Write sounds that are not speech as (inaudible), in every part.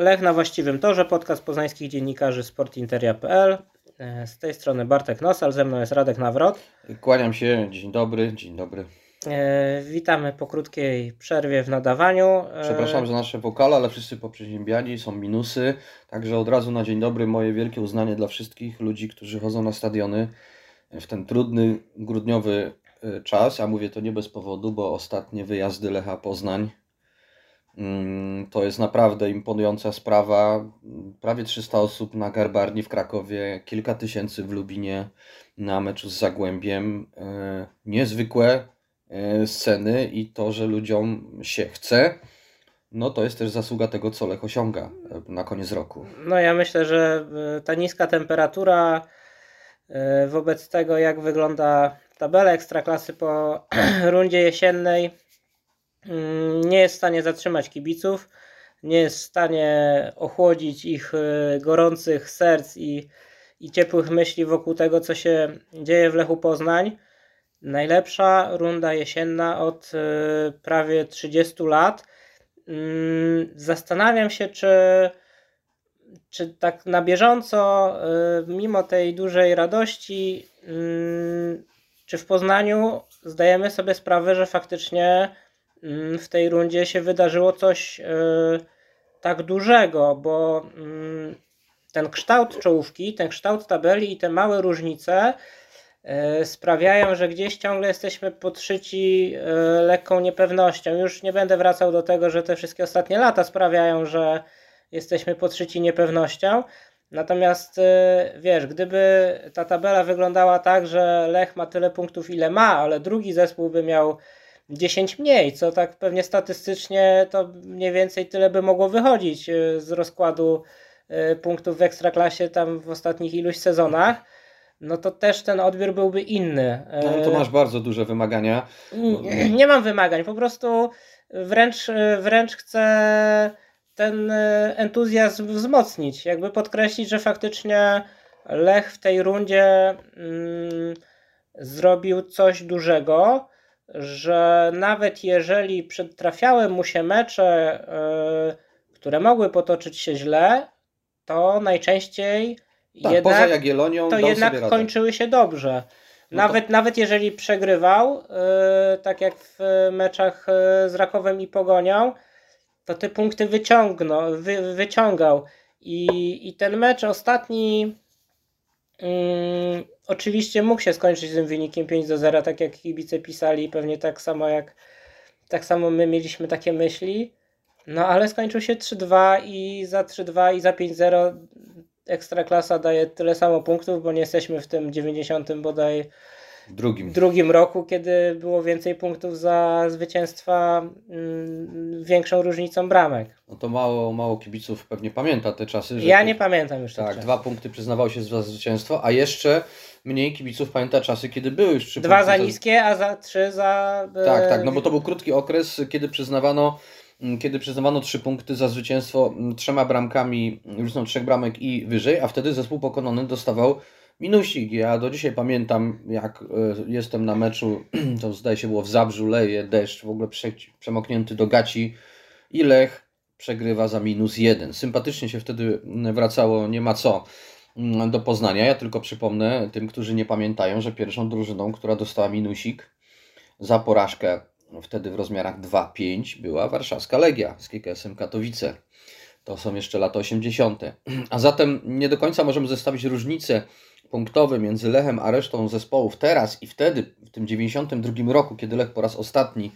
Lech na właściwym torze, podcast poznańskich dziennikarzy sportinteria.pl. E, z tej strony Bartek Nosal, ze mną jest Radek Nawrot. Kłaniam się, dzień dobry, dzień dobry. E, witamy po krótkiej przerwie w nadawaniu. E, Przepraszam za nasze wokale, ale wszyscy poprzeziębiani, są minusy. Także od razu na dzień dobry moje wielkie uznanie dla wszystkich ludzi, którzy chodzą na stadiony w ten trudny grudniowy czas. A mówię to nie bez powodu, bo ostatnie wyjazdy Lecha Poznań to jest naprawdę imponująca sprawa. Prawie 300 osób na Garbarni w Krakowie, kilka tysięcy w Lubinie na meczu z Zagłębiem. E, niezwykłe e, sceny i to, że ludziom się chce, no to jest też zasługa tego, co Lech osiąga e, na koniec roku. No ja myślę, że ta niska temperatura wobec tego, jak wygląda tabela Ekstraklasy po (clears throat) rundzie jesiennej, Mm, nie jest w stanie zatrzymać kibiców, nie jest w stanie ochłodzić ich e, gorących serc i, i ciepłych myśli wokół tego, co się dzieje w Lechu Poznań. Najlepsza runda jesienna od e, prawie 30 lat. Mm, zastanawiam się, czy, czy tak na bieżąco, e, mimo tej dużej radości, mm, czy w Poznaniu zdajemy sobie sprawę, że faktycznie Mm, w tej rundzie się wydarzyło coś e, tak dużego, bo mm, ten kształt czołówki, ten kształt tabeli i te małe różnice e, sprawiają, że gdzieś ciągle jesteśmy podszyci e, lekką niepewnością. Już nie będę wracał do tego, że te wszystkie ostatnie lata sprawiają, że jesteśmy podszyci niepewnością. Natomiast wiesz, gdyby ta tabela wyglądała tak, że Lech ma tyle punktów, ile ma, ale drugi zespół by miał 10 mniej, co tak pewnie statystycznie to mniej więcej tyle by mogło wychodzić y, z rozkładu y, punktów w ekstraklasie tam w ostatnich iluś sezonach, no to też ten odbiór byłby inny. No to masz bardzo duże wymagania. Nie, nie mam wymagań, po prostu wręcz, wręcz chcę ten entuzjazm wzmocnić, jakby podkreślić, że faktycznie Lech w tej rundzie mm, zrobił coś dużego że nawet jeżeli trafiały mu się mecze, yy, które mogły potoczyć się źle, to najczęściej tak, jednak, to jednak kończyły się dobrze. No nawet, to... nawet jeżeli przegrywał, yy, tak jak w meczach yy, z Rakowem i Pogonią, to te punkty wyciągnął, wy, wyciągał. I, I ten mecz ostatni Mm, oczywiście mógł się skończyć tym wynikiem 5 do 0, tak jak kibice pisali, pewnie tak samo jak tak samo my mieliśmy takie myśli. No ale skończył się 3-2 i za 3-2 i za 5-0 Ekstraklasa daje tyle samo punktów, bo nie jesteśmy w tym 90 bodaj drugim. drugim roku, kiedy było więcej punktów za zwycięstwa mm, większą różnicą bramek. No to mało, mało kibiców pewnie pamięta te czasy. Że ja nie pamiętam już Tak, dwa punkty przyznawał się za zwycięstwo, a jeszcze mniej kibiców pamięta czasy, kiedy były już trzy Dwa za niskie, a za trzy za... E, tak, tak, no bo to był krótki okres, kiedy przyznawano mm, kiedy przyznawano trzy punkty za zwycięstwo mm, trzema bramkami, różnicą trzech bramek i wyżej, a wtedy zespół pokonany dostawał minusik. Ja do dzisiaj pamiętam, jak e, jestem na meczu, (clears throat) to zdaje się było w Zabrzu, leje deszcz, w ogóle prze, przemoknięty do gaci i Lech przegrywa za minus jeden. Sympatycznie się wtedy wracało, nie ma co mm, do Poznania. Ja tylko przypomnę tym, którzy nie pamiętają, że pierwszą drużyną, która dostała minusik za porażkę wtedy w rozmiarach 2-5 była warszawska Legia z KKS-em Katowice. To są jeszcze lata 80. (clears throat) A zatem nie do końca możemy zestawić różnice punktowy między Lechem a resztą zespołów teraz i wtedy, w tym 92 roku, kiedy Lech po raz ostatni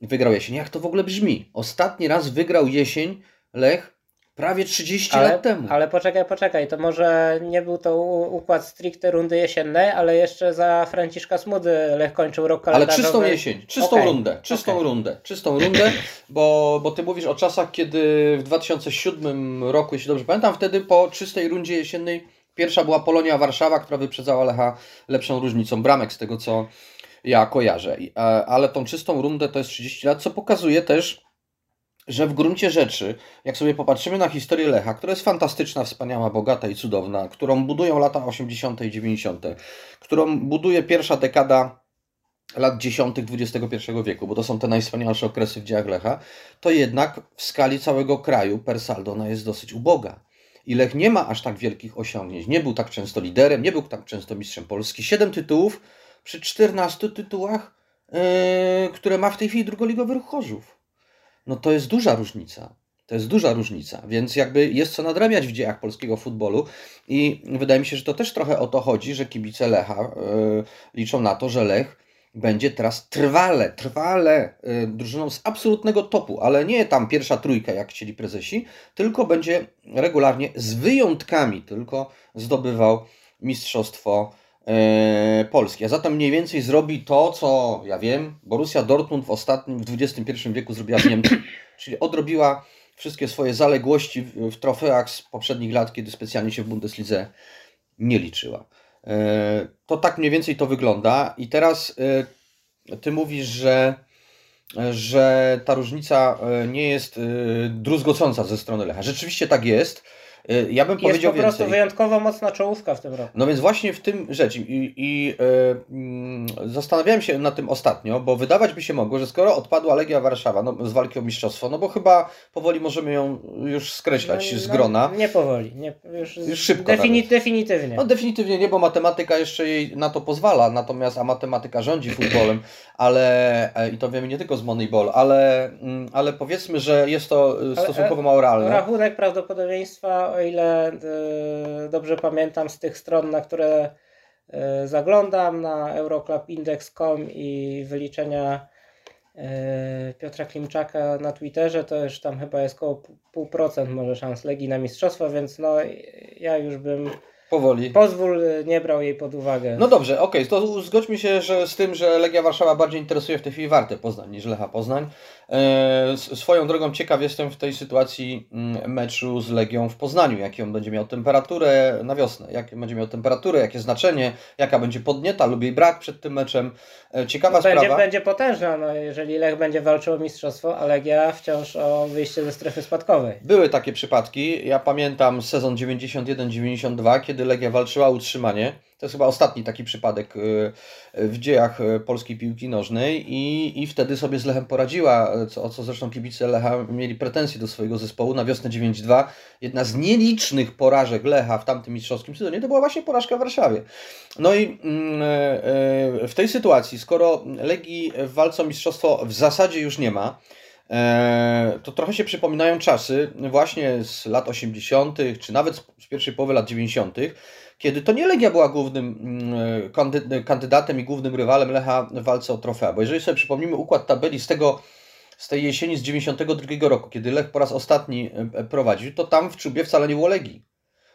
wygrał jesień. Jak to w ogóle brzmi? Ostatni raz wygrał jesień Lech prawie 30 ale, lat temu. Ale poczekaj, poczekaj, to może nie był to układ stricte rundy jesiennej, ale jeszcze za Franciszka Smudy Lech kończył rok kalendarzowy. Ale czystą jesień, czystą okay. rundę, czystą okay. rundę, czystą rundę, bo, bo ty mówisz o czasach, kiedy w 2007 roku, jeśli dobrze pamiętam, wtedy po czystej rundzie jesiennej Pierwsza była Polonia Warszawa, która wyprzedzała Lecha lepszą różnicą bramek z tego co ja kojarzę. E, ale tą czystą rundę to jest 30 lat, co pokazuje też, że w gruncie rzeczy, jak sobie popatrzymy na historię Lecha, która jest fantastyczna, wspaniała, bogata i cudowna, którą budują lata 80. i 90., którą buduje pierwsza dekada lat 10. XXI wieku, bo to są te najwspanialsze okresy w dziejach Lecha, to jednak w skali całego kraju per ona jest dosyć uboga. I Lech nie ma aż tak wielkich osiągnięć. Nie był tak często liderem, nie był tak często mistrzem Polski. Siedem tytułów przy 14 tytułach, yy, które ma w tej chwili drugoligowy ruch Chorzów. No to jest duża różnica. To jest duża różnica, więc jakby jest co nadrabiać w dziejach polskiego futbolu i wydaje mi się, że to też trochę o to chodzi, że kibice Lecha yy, liczą na to, że Lech będzie teraz trwale, trwale yy, drużyną z absolutnego topu, ale nie tam pierwsza trójka, jak chcieli prezesi, tylko będzie regularnie z wyjątkami tylko zdobywał mistrzostwo yy, Polski. A zatem mniej więcej zrobi to, co ja wiem, Borussia Dortmund w ostatnim, w XXI wieku zrobiła w Niemczech, (clears throat) czyli odrobiła wszystkie swoje zaległości w trofeach z poprzednich lat, kiedy specjalnie się w Bundeslidze nie liczyła. E, to tak mniej więcej to wygląda. I teraz e, ty mówisz, że, że ta różnica e, nie jest druzgocąca ze strony Lecha. Rzeczywiście tak jest. Ja bym Jest powiedział po prostu więcej. wyjątkowo mocna czołówka w tym roku. No więc właśnie w tym rzecz i, i e, mm, zastanawiałem się nad tym ostatnio, bo wydawać by się mogło, że skoro odpadła Legia Warszawa no, z walki o mistrzostwo, no bo chyba powoli możemy ją już skreślać No, z no, grona. Nie powoli, nie, już, Już szybko defini- nawet. definitywnie. No definitywnie nie, bo matematyka jeszcze jej na to pozwala, natomiast a matematyka rządzi futbolem, (clears throat) ale e, i to wiemy nie tylko z Moneyball, ale, mm, ale powiedzmy, że jest to e, stosunkowo mało realne. Rachunek prawdopodobieństwa, o ile e, dobrze pamiętam z tych stron, na które e, zaglądam, na euroclubindex.com i wyliczenia e, Piotra Klimczaka na Twitterze, to już tam chyba jest około pół procent może szans Legii na mistrzostwo, więc no ja już bym Powoli. pozwól e, nie brał jej pod uwagę. No dobrze, okej, to zgodźmy się że z tym, że Legia Warszawa bardziej interesuje w tej chwili Wartę Poznań niż Lecha Poznań. E, swoją drogą ciekaw jestem w tej sytuacji mm, meczu z Legią w Poznaniu, jaki on będzie miał temperaturę na wiosnę, jakie będzie miał temperaturę, jakie znaczenie, jaka będzie podnieta lub jej brak przed tym meczem. E, ciekawa będzie, sprawa. będzie potężna, no, jeżeli Lech będzie walczył o mistrzostwo, a Legia wciąż o wyjście ze strefy spadkowej. Były takie przypadki. Ja pamiętam sezon 91-92, kiedy Legia walczyła o utrzymanie. To jest chyba ostatni taki przypadek y, w dziejach y, polskiej piłki nożnej i, i wtedy sobie z Lechem poradziła, y, co, o co zresztą kibice Lecha mieli pretensje do swojego zespołu na wiosnę 9-2. Jedna z nielicznych porażek Lecha w tamtym mistrzowskim sezonie to była właśnie porażka w Warszawie. No i mm, y, y, w tej sytuacji, skoro Legii w walce o mistrzostwo w zasadzie już nie ma, to trochę się przypominają czasy właśnie z lat 80., czy nawet z- pierwszej połowy lat 90., kiedy to nie Legia była głównym mm, kandy- kandydatem i głównym rywalem Lecha w walce o trofea. Bo jeżeli sobie przypomnimy układ tabeli z tego z tej jesieni z 92 roku, kiedy Lech po raz ostatni e, prowadził, to tam w czubie wcale nie było Legii.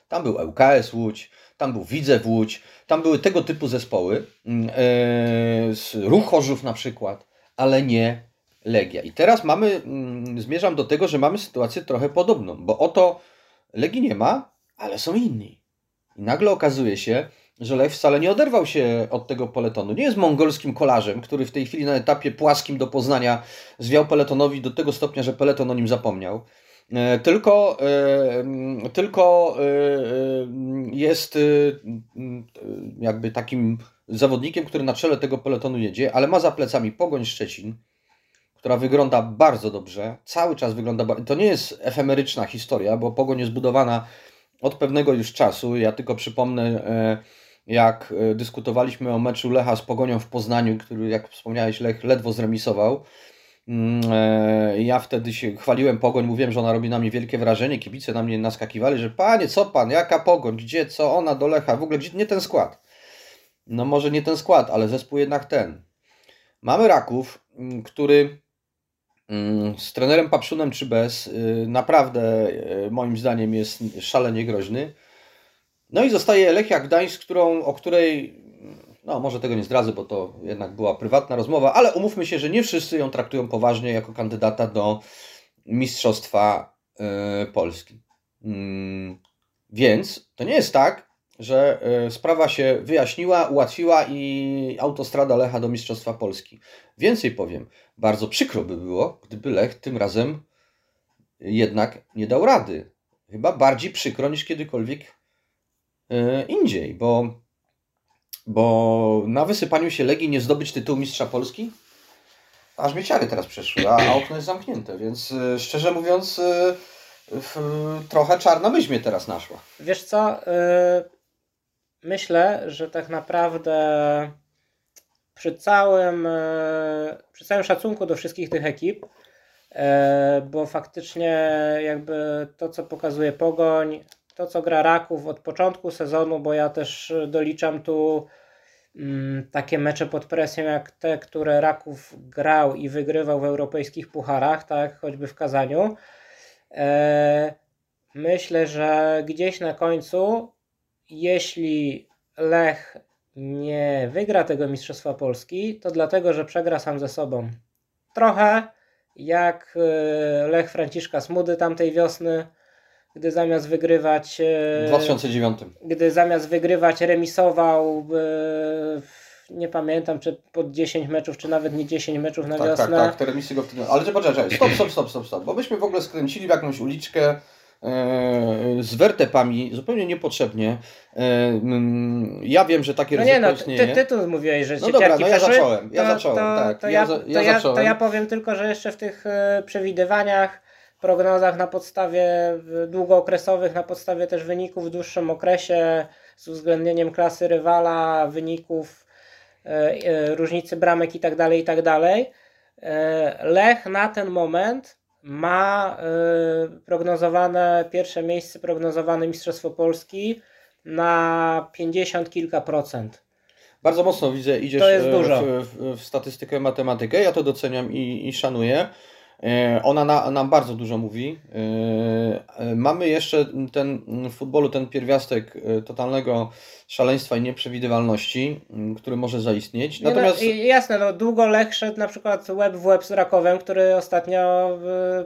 Tam był ŁKS Łódź, tam był Widzew Łódź, tam były tego typu zespoły, e, z Ruch Chorzów na przykład, ale nie Legia. I teraz mamy, mm, zmierzam do tego, że mamy sytuację trochę podobną, bo oto Legii nie ma, ale są inni. I nagle okazuje się, że Lech wcale nie oderwał się od tego peletonu. Nie jest mongolskim kolarzem, który w tej chwili na etapie płaskim do Poznania zwiał peletonowi do tego stopnia, że peleton o nim zapomniał. E, Tylko, e, mm, tylko e, jest mm, jakby takim zawodnikiem, który na czele tego peletonu jedzie, ale ma za plecami Pogoń Szczecin, która wygląda bardzo dobrze, cały czas wygląda. To nie jest efemeryczna historia, bo Pogoń jest budowana od pewnego już czasu. Ja tylko przypomnę, e, jak e, dyskutowaliśmy o meczu Lecha z Pogonią w Poznaniu, który, jak wspomniałeś, Lech ledwo zremisował. Mm, e, Ja wtedy się chwaliłem Pogoń, mówiłem, że ona robi na mnie wielkie wrażenie. Kibice na mnie naskakiwali, że panie, co pan, jaka Pogoń, gdzie, co ona do Lecha, w ogóle gdzie, nie ten skład. No może nie ten skład, ale zespół jednak ten. Mamy Raków, mm, który z trenerem Papszunem czy bez, y, naprawdę y, moim zdaniem jest szalenie groźny. No i zostaje Lechia Gdańsk, którą, o której, no może tego nie zdradzę, bo to jednak była prywatna rozmowa, ale umówmy się, że nie wszyscy ją traktują poważnie jako kandydata do Mistrzostwa y, Polski. Mm, Więc to nie jest tak, że y, sprawa się wyjaśniła, ułatwiła i autostrada Lecha do Mistrzostwa Polski. Więcej powiem, bardzo przykro by było, gdyby Lech tym razem jednak nie dał rady. Chyba bardziej przykro niż kiedykolwiek e, indziej, bo Bo na wysypaniu się Legii nie zdobyć tytułu mistrza Polski? Aż mi ciary teraz przeszły, a, okno jest zamknięte, więc y, szczerze mówiąc trochę czarna myśl mnie teraz naszła. Wiesz co, myślę, że tak naprawdę przy całym, y, przy całym szacunku do wszystkich tych ekip, y, bo faktycznie jakby to, co pokazuje Pogoń, to, co gra Raków od początku sezonu, bo ja też doliczam tu mm, takie mecze pod presją jak te, które Raków grał i wygrywał w europejskich pucharach, tak, choćby w Kazaniu. E, myślę, że gdzieś na końcu, jeśli Lech nie wygra tego Mistrzostwa Polski, to dlatego, że przegra sam ze sobą. Trochę jak e, Lech Franciszka Smudy tamtej wiosny, gdy zamiast wygrywać e, W 2009. gdy zamiast wygrywać remisował e, nie pamiętam czy pod 10 meczów, czy nawet nie 10 meczów na Tak, tak, wiosnę. tak, te remisy go wtedy... Ale poczekaj, czekaj, stop, stop, stop, stop, stop, bo myśmy w ogóle skręcili w jakąś uliczkę z wertepami, zupełnie niepotrzebnie. E, mm, ja wiem, że takie No ryzyko nie no, istnieje. ty, ty tu mówiłeś, że No dobra, no ja przeszły, zacząłem, ja to, zacząłem, to, tak, To ja to, ja ja, to ja powiem tylko, że jeszcze w tych e, przewidywaniach, prognozach na podstawie długookresowych, na podstawie też wyników w dłuższym okresie, z uwzględnieniem klasy rywala, wyników, e, różnicy bramek i tak dalej, i tak dalej. Lech na ten moment ma e, prognozowane pierwsze miejsce, prognozowane Mistrzostwo Polski na 50 kilka procent. Bardzo mocno widzę, idziesz e, dużo. W, w, w statystykę, matematykę. Ja to doceniam i, i szanuję. E, Ona na, nam bardzo dużo mówi. E, e, Mamy jeszcze ten w futbolu ten pierwiastek totalnego szaleństwa i nieprzewidywalności, m, który może zaistnieć. Nie Natomiast no, jasne, no, długo Lech szedł na przykład łeb w łeb z Rakowem, który ostatnio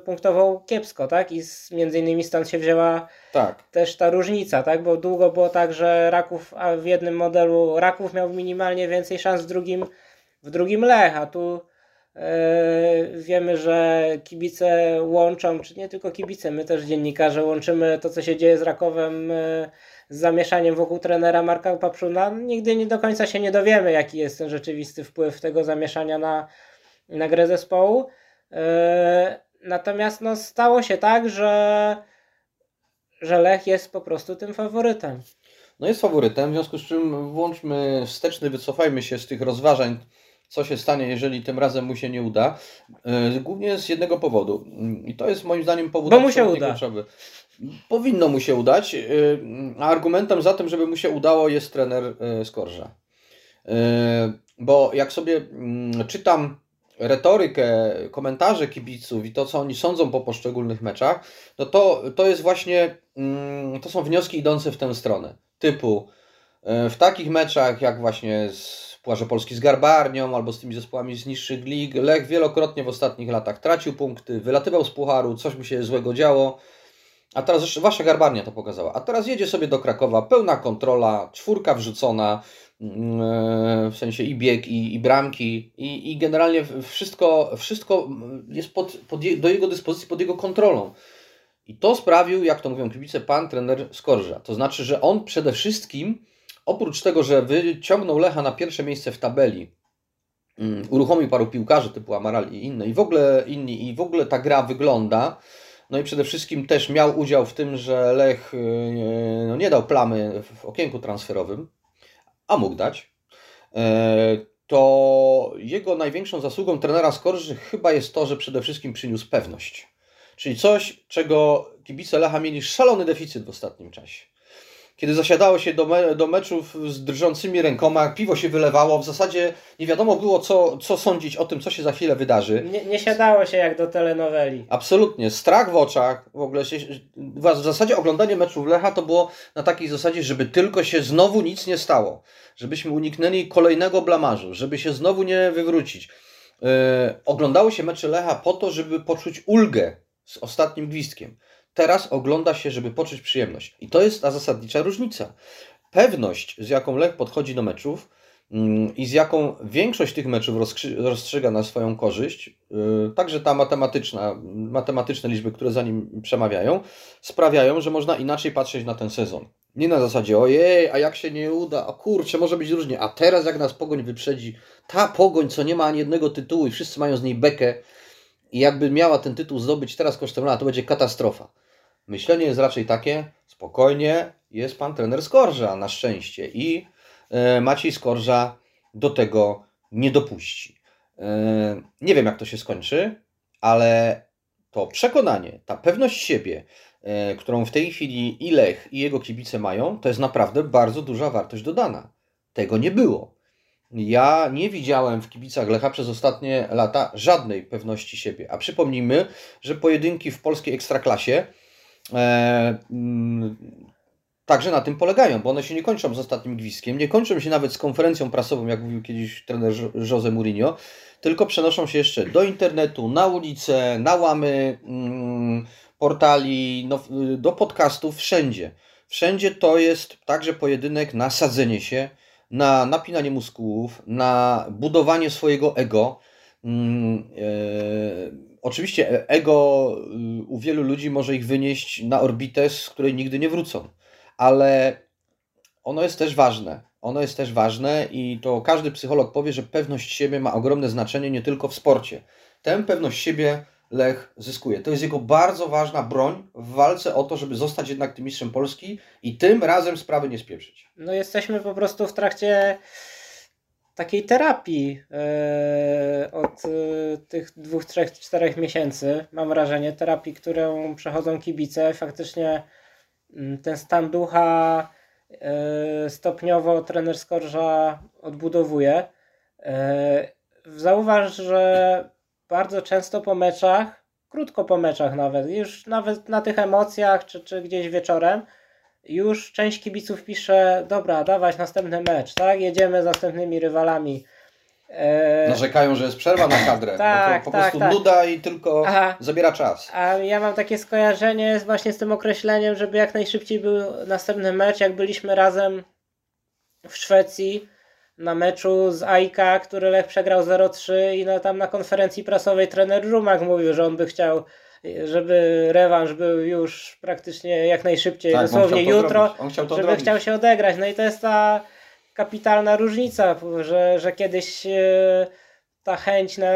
punktował kiepsko, tak? I z, między innymi stąd się wzięła tak, też ta różnica, tak? Bo długo było tak, że Raków a w jednym modelu Raków miał minimalnie więcej szans, w drugim, w drugim Lech, a tu wiemy, że kibice łączą, czy nie tylko kibice, my też dziennikarze łączymy to, co się dzieje z Rakowem e, z zamieszaniem wokół trenera Marka Papszuna. Nigdy nie do końca się nie dowiemy, jaki jest ten rzeczywisty wpływ tego zamieszania na, na grę zespołu. E, natomiast no, stało się tak, że że Lech jest po prostu tym faworytem. no jest faworytem, w związku z czym włączmy wsteczny, wycofajmy się z tych rozważań, co się stanie, jeżeli tym razem mu się nie uda. E, Głównie z jednego powodu. I to jest moim zdaniem powód Bo mu się uda. kluczowy. Powinno mu się udać, e, a argumentem za tym, żeby mu się udało jest trener e, Skorża. Bo jak sobie mm, czytam retorykę, komentarze kibiców i to, co oni sądzą po poszczególnych meczach, no to, to jest właśnie, mm, to są wnioski idące w tę stronę. Typu w takich meczach jak właśnie z Pucharze Polski z Garbarnią albo z tymi zespołami z niższych lig, Lech wielokrotnie w ostatnich latach tracił punkty, wylatywał z Pucharu, coś mu się złego działo. A teraz zresztą wasza Garbarnia to pokazała. A teraz jedzie sobie do Krakowa, pełna kontrola, czwórka wrzucona, mm, e, w sensie i bieg, i, i bramki, i, i generalnie wszystko, wszystko jest pod, pod je, do jego dyspozycji, pod jego kontrolą. I to sprawił, jak to mówią kibice, pan trener Skorża. To znaczy, że on przede wszystkim, oprócz tego, że wyciągnął Lecha na pierwsze miejsce w tabeli, mm, uruchomił paru piłkarzy typu Amaral i inne, i w ogóle inni, i w ogóle ta gra wygląda. No i przede wszystkim też miał udział w tym, że Lech yy, no, nie dał plamy w okienku transferowym, a mógł dać. E, To jego największą zasługą trenera Skorży chyba jest to, że przede wszystkim przyniósł pewność. Czyli coś, czego kibice Lecha mieli szalony deficyt w ostatnim czasie. Kiedy zasiadało się do, me, do meczów z drżącymi rękoma, piwo się wylewało, w zasadzie nie wiadomo było, co, co sądzić o tym, co się za chwilę wydarzy. Nie, nie siadało się jak do telenoweli. Absolutnie, strach w oczach, w ogóle się, w zasadzie oglądanie meczów Lecha to było na takiej zasadzie, żeby tylko się znowu nic nie stało, żebyśmy uniknęli kolejnego blamażu, żeby się znowu nie wywrócić. Yy, oglądało się mecze Lecha po to, żeby poczuć ulgę z ostatnim gwizdkiem. Teraz ogląda się, żeby poczuć przyjemność. I to jest ta zasadnicza różnica. Pewność, z jaką Lech podchodzi do meczów, mm, i z jaką większość tych meczów rozstrzyga na swoją korzyść, yy, także ta matematyczna, matematyczne liczby, które za nim przemawiają, sprawiają, że można inaczej patrzeć na ten sezon. Nie na zasadzie, ojej, a jak się nie uda, a kurczę, może być różnie, a teraz jak nas Pogoń wyprzedzi, ta Pogoń, co nie ma ani jednego tytułu i wszyscy mają z niej bekę i jakby miała ten tytuł zdobyć teraz kosztem lat, to będzie katastrofa. Myślenie jest raczej takie, spokojnie, jest pan trener Skorża, na szczęście i e, Maciej Skorża do tego nie dopuści. E, nie wiem, jak to się skończy, ale to przekonanie, ta pewność siebie, e, którą w tej chwili i Lech, i jego kibice mają, to jest naprawdę bardzo duża wartość dodana. Tego nie było. Ja nie widziałem w kibicach Lecha przez ostatnie lata żadnej pewności siebie. A przypomnijmy, że pojedynki w polskiej ekstraklasie także na tym polegają, bo one się nie kończą z ostatnim gwizdkiem, nie kończą się nawet z konferencją prasową, jak mówił kiedyś trener Jose Mourinho, tylko przenoszą się jeszcze do internetu, na ulicę, na łamy mm, portali, no, do podcastów, wszędzie. Wszędzie to jest także pojedynek na sadzenie się, na napinanie muskułów, na budowanie swojego ego. Mm, e, oczywiście ego y, u wielu ludzi może ich wynieść na orbitę, z której nigdy nie wrócą, ale ono jest też ważne. Ono jest też ważne i to każdy psycholog powie, że pewność siebie ma ogromne znaczenie nie tylko w sporcie. Tę pewność siebie Lech zyskuje. To jest jego bardzo ważna broń w walce o to, żeby zostać jednak tym mistrzem Polski i tym razem sprawy nie spieprzyć. No jesteśmy po prostu w trakcie takiej terapii yy, od yy, tych dwóch, trzech, czterech miesięcy. Mam wrażenie, terapii, którą przechodzą kibice. Faktycznie yy, ten stan ducha yy, stopniowo trener Skorża odbudowuje. Zauważ, że bardzo często po meczach, krótko po meczach nawet, już nawet na tych emocjach, czy, czy gdzieś wieczorem, już część kibiców pisze, dobra, dawać następny mecz, tak? Jedziemy z następnymi rywalami. E... Narzekają, że jest przerwa na kadrę. tak, po, po tak, prostu tak. nuda i tylko Aha. zabiera czas. A ja mam takie skojarzenie właśnie z tym określeniem, żeby jak najszybciej był następny mecz, jak byliśmy razem w Szwecji na meczu z Aika, który Lech przegrał 0-3 i tam na konferencji prasowej trener Rumak mówił, że on by chciał żeby rewanż był już praktycznie jak najszybciej, tak, dosłownie jutro, chciał żeby zrobić. chciał się odegrać. No i to jest ta kapitalna różnica, że, że kiedyś e, ta chęć na,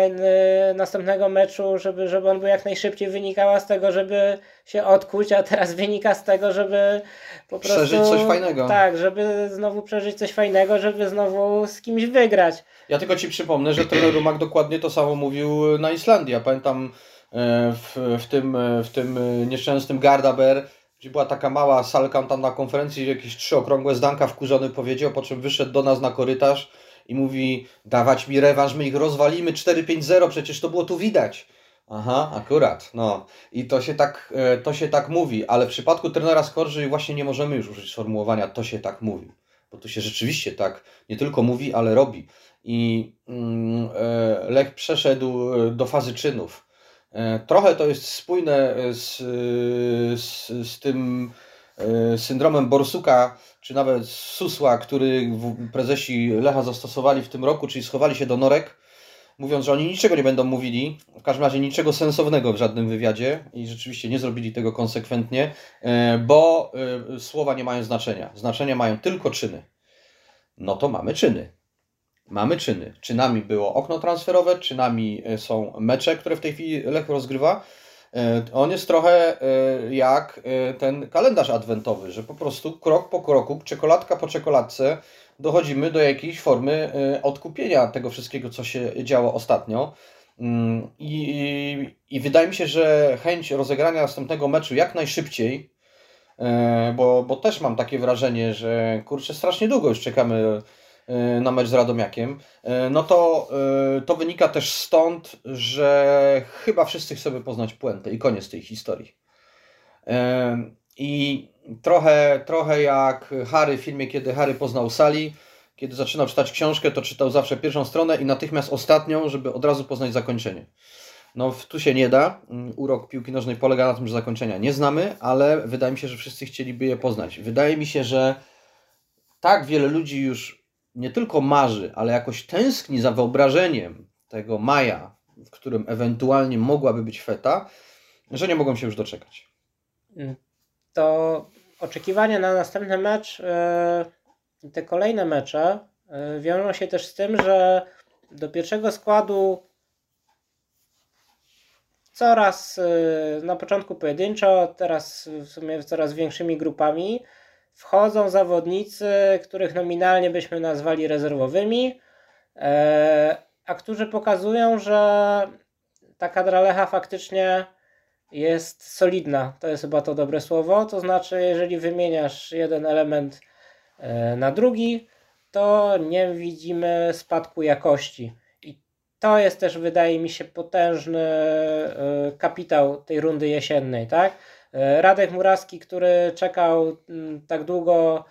następnego meczu, żeby, żeby on był jak najszybciej wynikała z tego, żeby się odkuć, a teraz wynika z tego, żeby po prostu... Przeżyć coś fajnego. Tak, żeby znowu przeżyć coś fajnego, żeby znowu z kimś wygrać. Ja tylko Ci przypomnę, że trener Rumak dokładnie to samo mówił na Islandii. Ja pamiętam e, w, w, tym, e, w tym nieszczęsnym Gardaber, gdzie była taka mała salka tam na konferencji, jakieś trzy okrągłe zdanka wkurzony powiedział, po czym wyszedł do nas na korytarz i mówi, dawać mi rewanż, my ich rozwalimy 4-5-0, przecież to było tu widać. Aha, akurat, no. I to się tak, e, to się tak mówi, ale w przypadku trenera Skorży właśnie nie możemy już użyć sformułowania to się tak mówi, bo to się rzeczywiście tak nie tylko mówi, ale robi. I mm, e, Lech przeszedł e, do fazy czynów. E, trochę to jest spójne z, z, z tym e, syndromem Borsuka, czy nawet Susła, który prezesi Lecha zastosowali w tym roku, czyli schowali się do norek, mówiąc, że oni niczego nie będą mówili, w każdym razie niczego sensownego w żadnym wywiadzie i rzeczywiście nie zrobili tego konsekwentnie, e, bo e, słowa nie mają znaczenia. Znaczenie mają tylko czyny. No to mamy czyny. Mamy czyny. Czynami było okno transferowe, czynami e, są mecze, które w tej chwili Lech rozgrywa. E, on jest trochę e, jak ten kalendarz adwentowy, że po prostu krok po kroku, czekoladka po czekoladce dochodzimy do jakiejś formy odkupienia tego wszystkiego, co się działo ostatnio. Mm, I, I wydaje mi się, że chęć rozegrania następnego meczu jak najszybciej, bo, bo też mam takie wrażenie, że kurczę, strasznie długo już czekamy na mecz z Radomiakiem, e, no to e, to wynika też stąd, że chyba wszyscy chcemy poznać puentę i koniec tej historii. I trochę, trochę jak Harry w filmie, kiedy Harry poznał Sally, kiedy zaczynał czytać książkę, to czytał zawsze pierwszą stronę i natychmiast ostatnią, żeby od razu poznać zakończenie. No, tu się nie da. Urok piłki nożnej polega na tym, że zakończenia nie znamy, ale wydaje mi się, że wszyscy chcieliby je poznać. Wydaje mi się, że tak wiele ludzi już nie tylko marzy, ale jakoś tęskni za wyobrażeniem tego maja, w którym ewentualnie mogłaby być feta, że nie mogą się już doczekać. Mm. To oczekiwania na następny mecz, yy, te kolejne mecze yy, wiążą się też z tym, że do pierwszego składu coraz yy, na początku pojedynczo, teraz w sumie coraz większymi grupami wchodzą zawodnicy, których nominalnie byśmy nazwali rezerwowymi, a którzy pokazują, że ta kadra Lecha faktycznie jest solidna. To jest chyba to dobre słowo. To znaczy, jeżeli wymieniasz jeden element e, na drugi, to nie widzimy spadku jakości. I to jest też, wydaje mi się, potężny e, kapitał tej rundy jesiennej, tak? E, Radek Muraski, który czekał mm, tak długo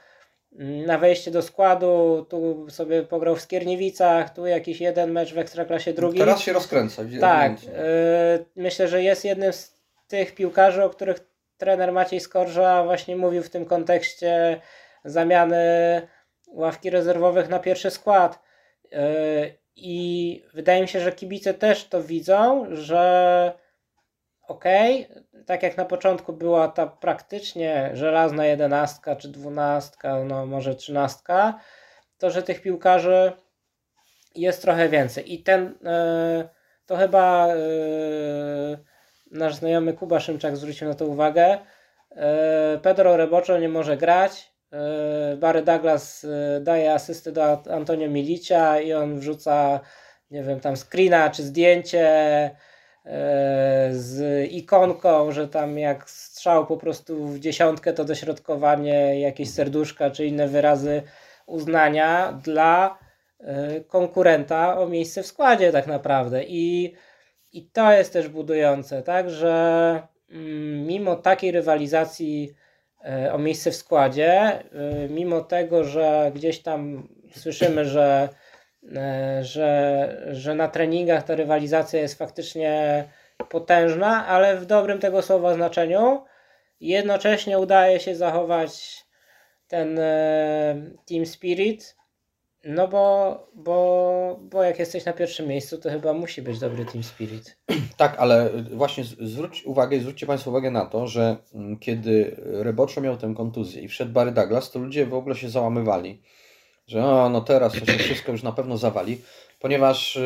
mm, na wejście do składu, tu sobie pograł w Skierniewicach, tu jakiś jeden mecz w Ekstraklasie drugi. Teraz się rozkręca. Tak, myślę, że jest jednym z tych piłkarzy, o których trener Maciej Skorża właśnie mówił w tym kontekście zamiany ławki rezerwowych na pierwszy skład. Yy, I wydaje mi się, że kibice też to widzą, że okay, tak jak na początku była ta praktycznie żelazna jedenastka czy dwunastka, no może trzynastka, to że tych piłkarzy jest trochę więcej. I ten yy, to chyba yy, nasz znajomy Kuba Szymczak zwrócił na to uwagę. E, Pedro Reboczo nie może grać. E, Barry Douglas e, daje asystę do Antonio Milicia i on wrzuca, nie wiem, tam screena czy zdjęcie z ikonką, że tam jak strzał po prostu w dziesiątkę to dośrodkowanie, jakieś serduszka czy inne wyrazy uznania dla konkurenta o miejsce w składzie tak naprawdę. I i to jest też budujące, tak, że mm, mimo takiej rywalizacji e, o miejsce w składzie, e, mimo tego, że gdzieś tam słyszymy, że, e, że, że na treningach ta rywalizacja jest faktycznie potężna, ale w dobrym tego słowa znaczeniu, jednocześnie udaje się zachować ten team spirit, no bo, bo, bo jak jesteś na pierwszym miejscu, to chyba musi być dobry team spirit. (clears throat) Tak, ale właśnie zwróć uwagę, zwróćcie Państwo uwagę na to, że mm, kiedy Reboczo miał tę kontuzję i wszedł Barry Douglas, to ludzie w ogóle się załamywali, że o, no teraz to się wszystko już na pewno zawali ponieważ y,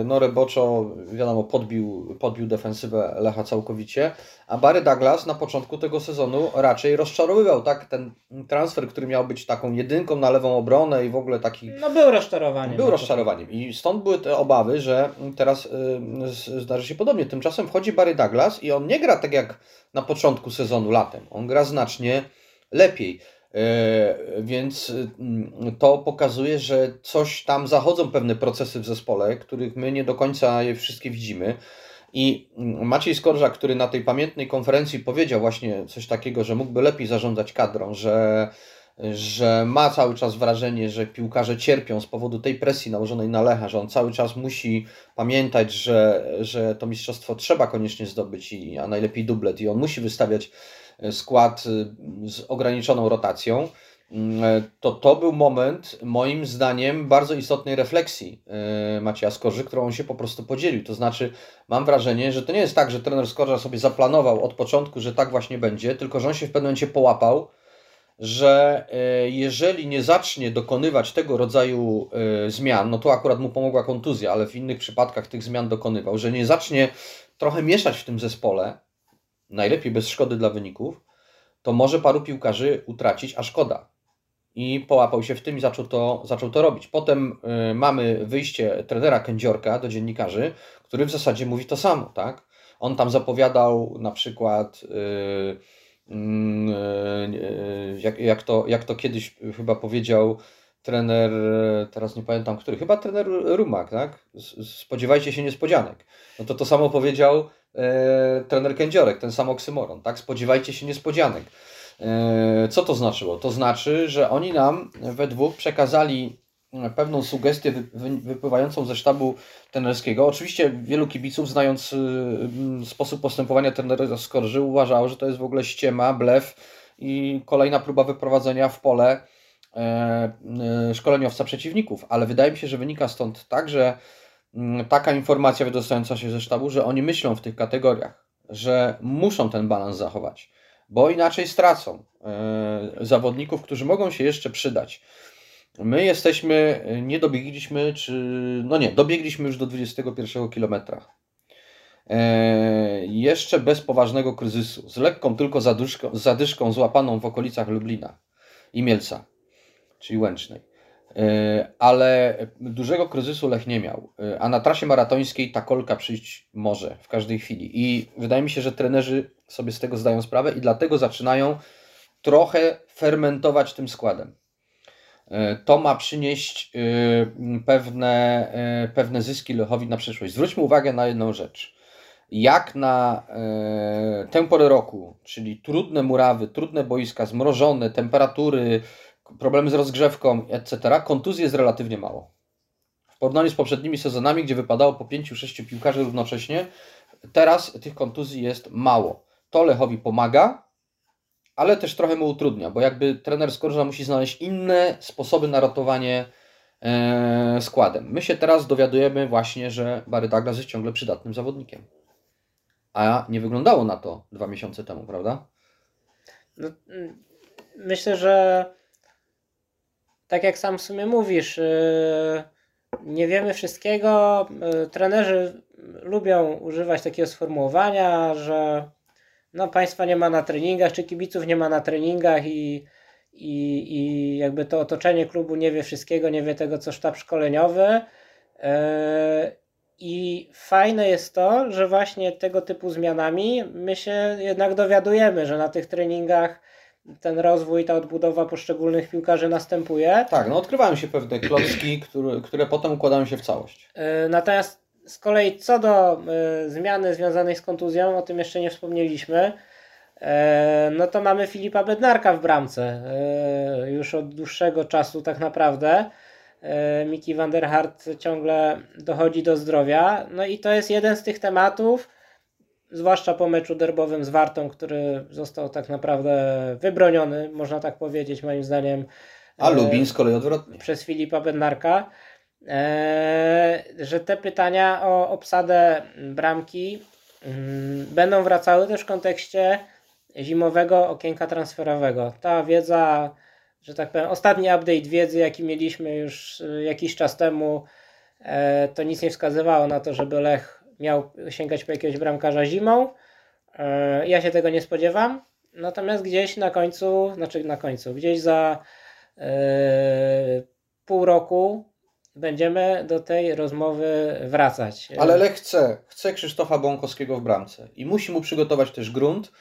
y, no Reboczo, wiadomo, podbił, podbił defensywę Lecha całkowicie, a Barry Douglas na początku tego sezonu raczej rozczarowywał, tak? Ten transfer, który miał być taką jedynką na lewą obronę i w ogóle taki... No był rozczarowaniem. Był rozczarowaniem i stąd były te obawy, że teraz y, zdarzy się podobnie. Tymczasem wchodzi Barry Douglas i on nie gra tak jak na początku sezonu latem. On gra znacznie lepiej. E, więc mm, to pokazuje, że coś tam zachodzą pewne procesy w zespole, których my nie do końca je wszystkie widzimy. I mm, Maciej Skorża, który na tej pamiętnej konferencji powiedział właśnie coś takiego, że mógłby lepiej zarządzać kadrą, że, że ma cały czas wrażenie, że piłkarze cierpią z powodu tej presji nałożonej na Lecha, że on cały czas musi pamiętać, że, że to mistrzostwo trzeba koniecznie zdobyć, i, a najlepiej dublet, i on musi wystawiać skład y, z ograniczoną rotacją, mm, to to był moment, moim zdaniem, bardzo istotnej refleksji y, Macieja Skorzy, którą on się po prostu podzielił. To znaczy, mam wrażenie, że to nie jest tak, że trener Skorza sobie zaplanował od początku, że tak właśnie będzie, tylko że on się w pewnym momencie połapał, że y, jeżeli nie zacznie dokonywać tego rodzaju zmian, no to akurat mu pomogła kontuzja, ale w innych przypadkach tych zmian dokonywał, że nie zacznie trochę mieszać w tym zespole, najlepiej bez szkody dla wyników, to może paru piłkarzy utracić, a szkoda. I połapał się w tym i zaczął to, zaczął to robić. Potem y, mamy wyjście trenera Kędziorka do dziennikarzy, który w zasadzie mówi to samo, tak? On tam zapowiadał na przykład, y, mm, y, jak, jak, to, jak to kiedyś chyba powiedział trener, teraz nie pamiętam który, chyba trener Rumak, tak? Spodziewajcie się niespodzianek. No to to samo powiedział e, trener Kędziorek, ten sam oksymoron, tak? Spodziewajcie się niespodzianek. E, co to znaczyło? To znaczy, że oni nam we dwóch przekazali pewną sugestię wypływającą ze sztabu trenerskiego. Oczywiście wielu kibiców, znając sposób postępowania trenera Skorży, uważało, że to jest w ogóle ściema, blef i kolejna próba wyprowadzenia w pole e, szkoleniowca przeciwników. Ale wydaje mi się, że wynika stąd także Mm, taka informacja wydostająca się ze sztabu, że oni myślą w tych kategoriach, że muszą ten balans zachować. bo inaczej stracą e, zawodników, którzy mogą się jeszcze przydać. My jesteśmy, nie dobiegliśmy, czy no nie, dobiegliśmy już do 21 kilometra. E, jeszcze bez poważnego kryzysu, z lekką tylko zadyszką, zadyszką złapaną w okolicach Lublina i Mielca, czyli Łęcznej. E, ale dużego kryzysu Lech nie miał, e, a na trasie maratońskiej ta kolka przyjść może w każdej chwili. I wydaje mi się, że trenerzy sobie z tego zdają sprawę i dlatego zaczynają trochę fermentować tym składem. E, to ma przynieść pewne, pewne zyski Lechowi na przyszłość. Zwróćmy uwagę na jedną rzecz. Jak na tę porę roku, czyli trudne murawy, trudne boiska, zmrożone, temperatury, problemy z rozgrzewką, etc., kontuzji jest relatywnie mało. W porównaniu z poprzednimi sezonami, gdzie wypadało po 5-6 piłkarzy równocześnie, teraz tych kontuzji jest mało. To Lechowi pomaga, ale też trochę mu utrudnia, bo jakby trener Skorża musi znaleźć inne sposoby na ratowanie e, składem. My się teraz dowiadujemy właśnie, że Barry Douglas jest ciągle przydatnym zawodnikiem. A nie wyglądało na to dwa miesiące temu, prawda? No, mm, myślę, że tak jak sam w sumie mówisz, yy, nie wiemy wszystkiego. Yy, trenerzy lubią używać takiego sformułowania, że no, państwa nie ma na treningach, czy kibiców nie ma na treningach i, i, i jakby to otoczenie klubu nie wie wszystkiego, nie wie tego, co sztab szkoleniowy. Yy, I fajne jest to, że właśnie tego typu zmianami my się jednak dowiadujemy, że na tych treningach ten rozwój, ta odbudowa poszczególnych piłkarzy następuje. Tak, no odkrywają się pewne klocki, które, które potem układają się w całość. E, natomiast z kolei co do y, zmiany związanej z kontuzją, o tym jeszcze nie wspomnieliśmy, y, no to mamy Filipa Bednarka w bramce. Już od dłuższego czasu tak naprawdę. Miki van der Hart ciągle dochodzi do zdrowia. No i to jest jeden z tych tematów, zwłaszcza po meczu derbowym z Wartą, który został tak naprawdę wybroniony, można tak powiedzieć, moim zdaniem. A Lubin z kolei odwrotnie. Przez Filipa Bednarka. E, że te pytania o obsadę bramki mm, będą wracały też w kontekście zimowego okienka transferowego. Ta wiedza, że tak powiem, ostatni update wiedzy, jaki mieliśmy już e, jakiś czas temu, e, to nic nie wskazywało na to, żeby Lech miał sięgać po jakiegoś bramkarza zimą. E, ja się tego nie spodziewam. Natomiast gdzieś na końcu, znaczy na końcu, gdzieś za yy, pół roku będziemy do tej rozmowy wracać. Ale Lech chce, chce Krzysztofa Bąkowskiego w bramce i musi mu przygotować też grunt.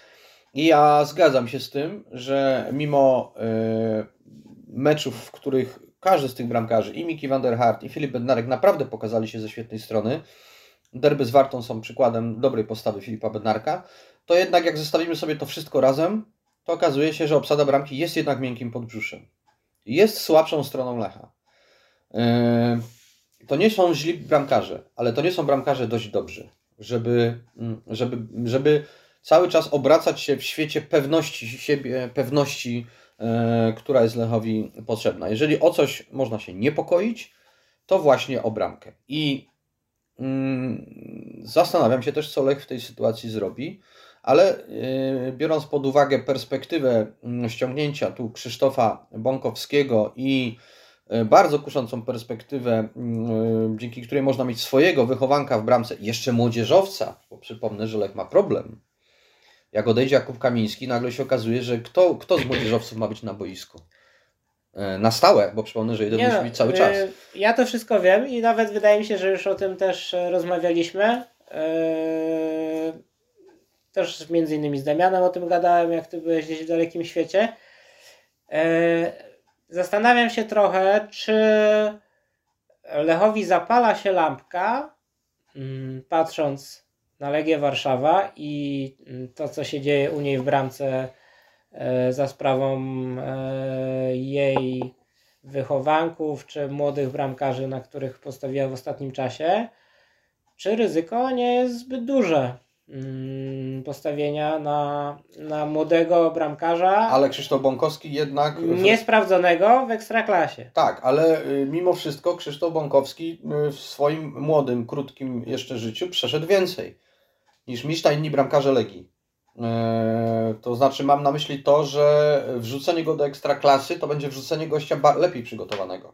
I ja zgadzam się z tym, że mimo yy, meczów, w których każdy z tych bramkarzy, i Miki van der Hart, i Filip Bednarek naprawdę pokazali się ze świetnej strony, derby z Wartą są przykładem dobrej postawy Filipa Bednarka, to jednak jak zestawimy sobie to wszystko razem, to okazuje się, że obsada bramki jest jednak miękkim podbrzuszem. Jest słabszą stroną Lecha. Yy, to nie są źli bramkarze, ale to nie są bramkarze dość dobrzy, żeby, mm, żeby, żeby cały czas obracać się w świecie pewności siebie, pewności, yy, która jest Lechowi potrzebna. Jeżeli o coś można się niepokoić, to właśnie o bramkę. I zastanawiam się też, co Lech w tej sytuacji zrobi, ale y, biorąc pod uwagę perspektywę mm, ściągnięcia tu Krzysztofa Bąkowskiego i y, bardzo kuszącą perspektywę, y, dzięki której można mieć swojego wychowanka w bramce, jeszcze młodzieżowca, bo przypomnę, że Lech ma problem. Jak odejdzie Jakub Kamiński, nagle się okazuje, że kto, kto z młodzieżowców ma być na boisku? E, na stałe, bo przypomnę, że jeden musi być cały czas. E, ja to wszystko wiem i nawet wydaje mi się, że już o tym też e, rozmawialiśmy. Też między innymi z Damianem o tym gadałem, jak ty byłeś gdzieś w dalekim świecie. Zastanawiam się trochę, czy Lechowi zapala się lampka, mm, patrząc na Legię Warszawa i mm, to, co się dzieje u niej w bramce za sprawą e, jej wychowanków czy młodych bramkarzy, na których postawiła w ostatnim czasie, czy ryzyko nie jest zbyt duże mm, postawienia na, na młodego bramkarza. Ale Krzysztof Bąkowski jednak. Niesprawdzonego w ekstraklasie. Tak, ale y, mimo wszystko Krzysztof Bąkowski y, w swoim młodym, krótkim jeszcze życiu przeszedł więcej niż mistrz inni bramkarze Legii. E, to znaczy mam na myśli to, że wrzucenie go do ekstraklasy to będzie wrzucenie gościa lepiej przygotowanego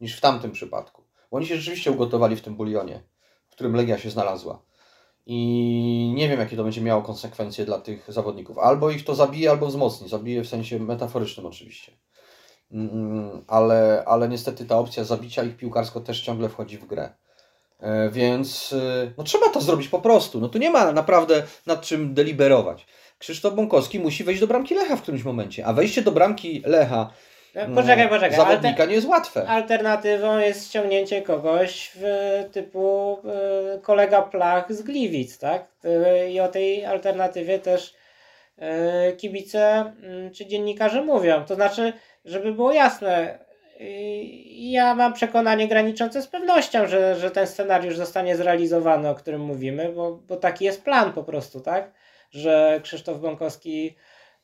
niż w tamtym przypadku. Bo oni się rzeczywiście ugotowali w tym bulionie, w którym Legia się znalazła. I nie wiem, jakie to będzie miało konsekwencje dla tych zawodników. Albo ich to zabije, albo wzmocni. Zabije w sensie metaforycznym oczywiście. Mm, ale, ale niestety ta opcja zabicia ich piłkarsko też ciągle wchodzi w grę. E, więc e, no, trzeba to zrobić po prostu. No tu nie ma naprawdę nad czym deliberować. Krzysztof Bąkowski musi wejść do bramki Lecha w którymś momencie, a wejście do bramki Lecha no, poczekaj, poczekaj. zawodnika Alter... nie jest łatwe. Alternatywą jest ściągnięcie kogoś w typu y, kolega Plach z Gliwic, tak? Y, I o tej alternatywie też y, kibice y, czy dziennikarze mówią. To znaczy, żeby było jasne, ja mam przekonanie graniczące z pewnością, że, że ten scenariusz zostanie zrealizowany, o którym mówimy, bo, bo taki jest plan po prostu, tak? Że Krzysztof Bąkowski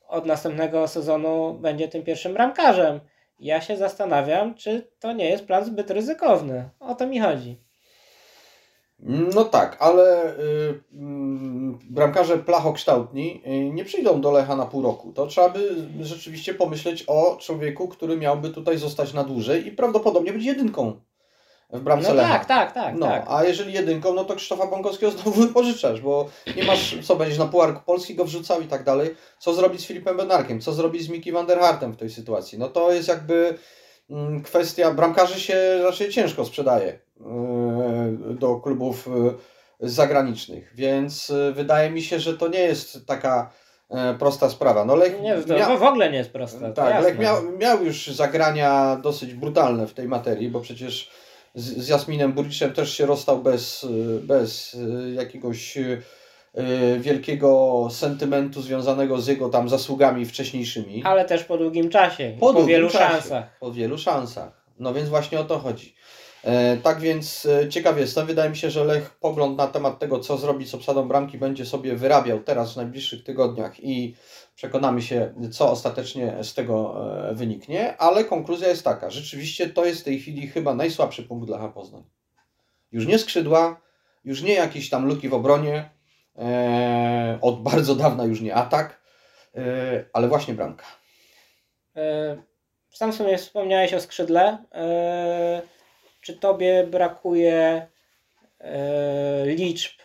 od następnego sezonu będzie tym pierwszym ramkarzem. Ja się zastanawiam, czy to nie jest plan zbyt ryzykowny. O to mi chodzi. No tak, ale y, y, bramkarze plachokształtni y, nie przyjdą do Lecha na pół roku. To trzeba by rzeczywiście pomyśleć o człowieku, który miałby tutaj zostać na dłużej i prawdopodobnie być jedynką w bramce no Lecha. tak, tak, tak. No, tak. a jeżeli jedynką, no to Krzysztofa Bąkowskiego znowu (laughs) wypożyczasz, bo nie masz, co będziesz na Puarku Polski go wrzucał i tak dalej. Co zrobić z Filipem Benarkiem? Co zrobić z Miki van der Hartem w tej sytuacji? No to jest jakby mm, kwestia, bramkarzy się raczej ciężko sprzedaje do klubów yy, zagranicznych, więc yy, wydaje mi się, że to nie jest taka prosta sprawa. No Lech nie, to mia... w ogóle nie jest prosta. Tak, Lech miał, miał już zagrania dosyć brutalne w tej materii, bo przecież z, z Jasminem Buriczem też się rozstał bez, bez jakiegoś wielkiego sentymentu związanego z jego tam zasługami wcześniejszymi. Ale też po długim czasie, po, po wielu czasie, szansach. Po wielu szansach. No więc właśnie o to chodzi. E, tak więc e, ciekaw jestem. Wydaje mi się, że Lech pogląd na temat tego, co zrobić z obsadą bramki, będzie sobie wyrabiał teraz w najbliższych tygodniach i Przekonamy się, co ostatecznie z tego e, wyniknie, ale konkluzja jest taka. Rzeczywiście to jest w tej chwili chyba najsłabszy punkt dla Poznań. Już nie skrzydła, już nie jakieś tam luki w obronie, od bardzo dawna już nie atak, ale właśnie bramka. Sam sobie wspomniałeś o skrzydle. Czy tobie brakuje e, liczb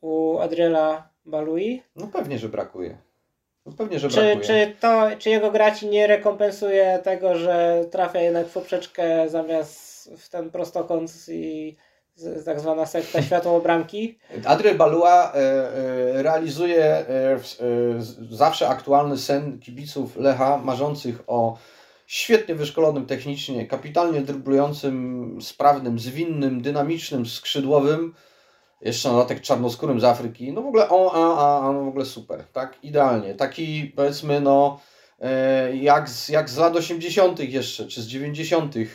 u Adriela Balui? No pewnie, że brakuje. No pewnie, że czy, brakuje. Czy, to, czy jego gra ci nie rekompensuje tego, że trafia jednak w poprzeczkę zamiast w ten prostokąt i tak zwana sekta (laughs) światło bramki? Adriel Balua e, e, realizuje e, zawsze aktualny sen kibiców Lecha, marzących o świetnie wyszkolonym technicznie, kapitalnie dryblującym, sprawnym, zwinnym, dynamicznym, skrzydłowym, jeszcze na dodatek czarnoskórym z Afryki, no w ogóle o, a, a, no w ogóle super, tak, idealnie, taki powiedzmy no e, jak z, jak z lat 80. jeszcze, czy z 90. Y,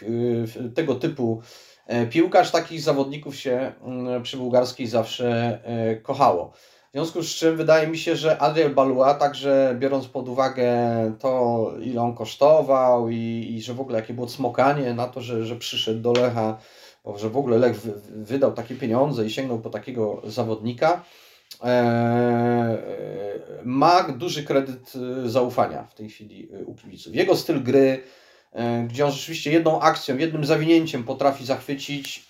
tego typu e, piłkarz, takich zawodników się mm, przy bułgarskiej zawsze e, kochało. W związku z czym wydaje mi się, że Adriel Balua, także biorąc pod uwagę to, ile on kosztował i, i że w ogóle jakie było smokanie na to, że, że przyszedł do Lecha, bo że w ogóle Lech wydał takie pieniądze i sięgnął po takiego zawodnika, e, ma duży kredyt e, zaufania w tej chwili e, u kibiców. Jego styl gry, gdzie on rzeczywiście jedną akcją, jednym zawinięciem potrafi zachwycić,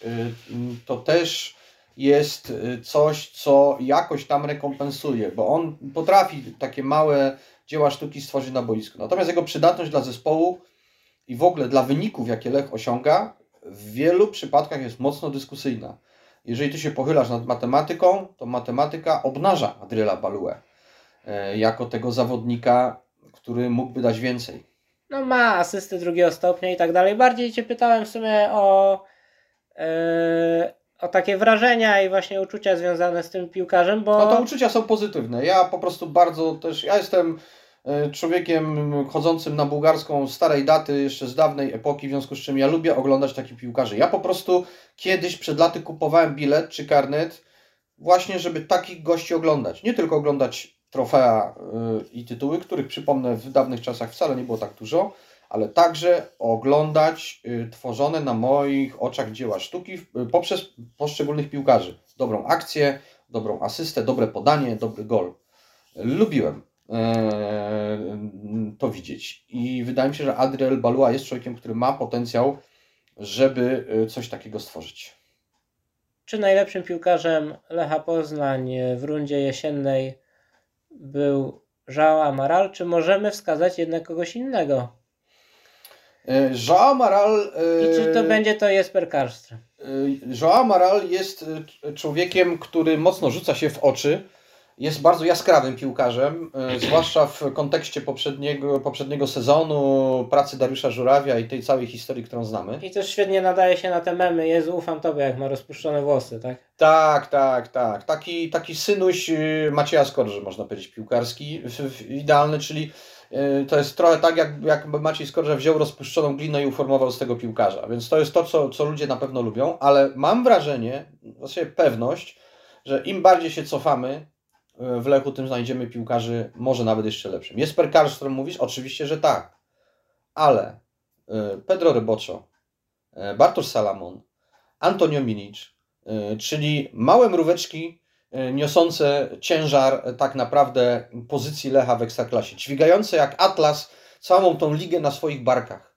to też jest coś, co jakoś tam rekompensuje, bo on potrafi takie małe dzieła sztuki stworzyć na boisku. Natomiast jego przydatność dla zespołu i w ogóle dla wyników, jakie Lech osiąga, w wielu przypadkach jest mocno dyskusyjna. Jeżeli ty się pochylasz nad matematyką, to matematyka obnaża Adriela Balue e, jako tego zawodnika, który mógłby dać więcej. No ma asysty drugiego stopnia i tak dalej. Bardziej Cię pytałem w sumie o, yy, o takie wrażenia i właśnie uczucia związane z tym piłkarzem, bo... No to uczucia są pozytywne. Ja po prostu bardzo też, ja jestem E, człowiekiem chodzącym na bułgarską starej daty, jeszcze z dawnej epoki, w związku z czym ja lubię oglądać takich piłkarzy. Ja po prostu kiedyś przed laty kupowałem bilet czy karnet właśnie, żeby takich gości oglądać. Nie tylko oglądać trofea e, i tytuły, których przypomnę w dawnych czasach wcale nie było tak dużo, ale także oglądać e, tworzone na moich oczach dzieła sztuki poprzez poszczególnych piłkarzy. Dobrą akcję, dobrą asystę, dobre podanie, dobry gol. lubiłem e, to widzieć. I wydaje mi się, że Adriel Balua jest człowiekiem, który ma potencjał, żeby e, coś takiego stworzyć. Czy najlepszym piłkarzem Lecha Poznań w rundzie jesiennej był João Amaral, czy możemy wskazać jednak kogoś innego? E, João Amaral. I czy to e, będzie to Jesper Karlström? e, João Amaral jest człowiekiem, który mocno rzuca się w oczy. Jest bardzo jaskrawym piłkarzem, zwłaszcza w kontekście poprzedniego, poprzedniego sezonu, pracy Dariusza Żurawia i tej całej historii, którą znamy. I też świetnie nadaje się na te memy. Jezu, ufam tobie, jak ma rozpuszczone włosy, tak? Tak, tak, tak. Taki, taki synuś y, Macieja Skorży, można powiedzieć, piłkarski, idealny, czyli to jest trochę tak, jak, jakby Maciej Skorża wziął rozpuszczoną glinę i uformował z tego piłkarza. Więc to jest to, co, co ludzie na pewno lubią, ale mam wrażenie, właściwie pewność, że im bardziej się cofamy y, w Lechu, tym znajdziemy piłkarzy może nawet jeszcze lepszym. Jesper Karlström mówisz? Oczywiście, że tak. Ale y, Pedro Ryboczo, y, Bartosz Salamon, Antonio Milic, Y, czyli małe mróweczki y, niosące ciężar y, tak naprawdę pozycji Lecha w Ekstraklasie, dźwigające jak Atlas całą tą ligę na swoich barkach.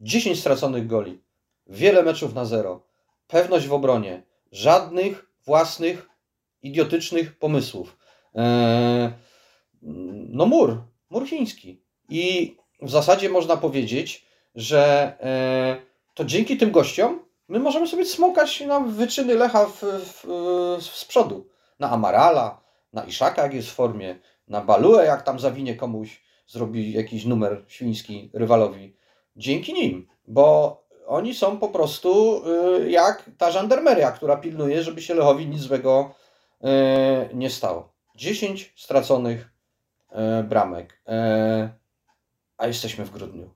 10 straconych goli, wiele meczów na zero, pewność w obronie, żadnych własnych idiotycznych pomysłów. Eee, No mur, mur chiński. I w zasadzie można powiedzieć, że e, to dzięki tym gościom my możemy sobie smokać na wyczyny Lecha w, w, w, z przodu. Na Amarala, na Iszaka jak jest w formie, na Baluę jak tam zawinie komuś, zrobi jakiś numer świński rywalowi. Dzięki nim, bo oni są po prostu y, jak ta żandarmeria, która pilnuje, żeby się Lechowi nic złego y, nie stało. 10 straconych y, bramek, a jesteśmy w grudniu.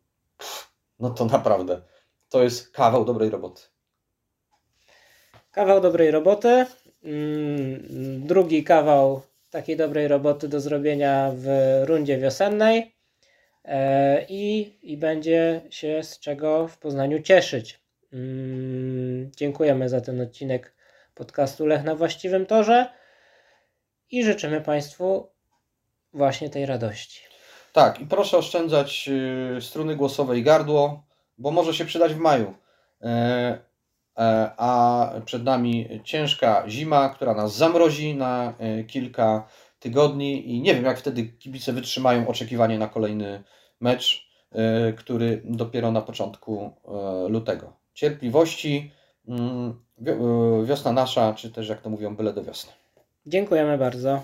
No to naprawdę, to jest kawał dobrej roboty. Kawał dobrej roboty. Mm, Drugi kawał takiej dobrej roboty do zrobienia w rundzie wiosennej. E, I, I będzie się z czego w Poznaniu cieszyć. Mm, Dziękujemy za ten odcinek podcastu Lech na właściwym torze i życzymy Państwu właśnie tej radości. Tak, i proszę oszczędzać y, struny głosowe i gardło, bo może się przydać w maju. E, a przed nami ciężka zima, która nas zamrozi na e, kilka tygodni i nie wiem, jak wtedy kibice wytrzymają oczekiwanie na kolejny mecz, e, który dopiero na początku lutego. Cierpliwości, mm, wio- wiosna nasza, czy też jak to mówią, byle do wiosny. Dziękujemy bardzo.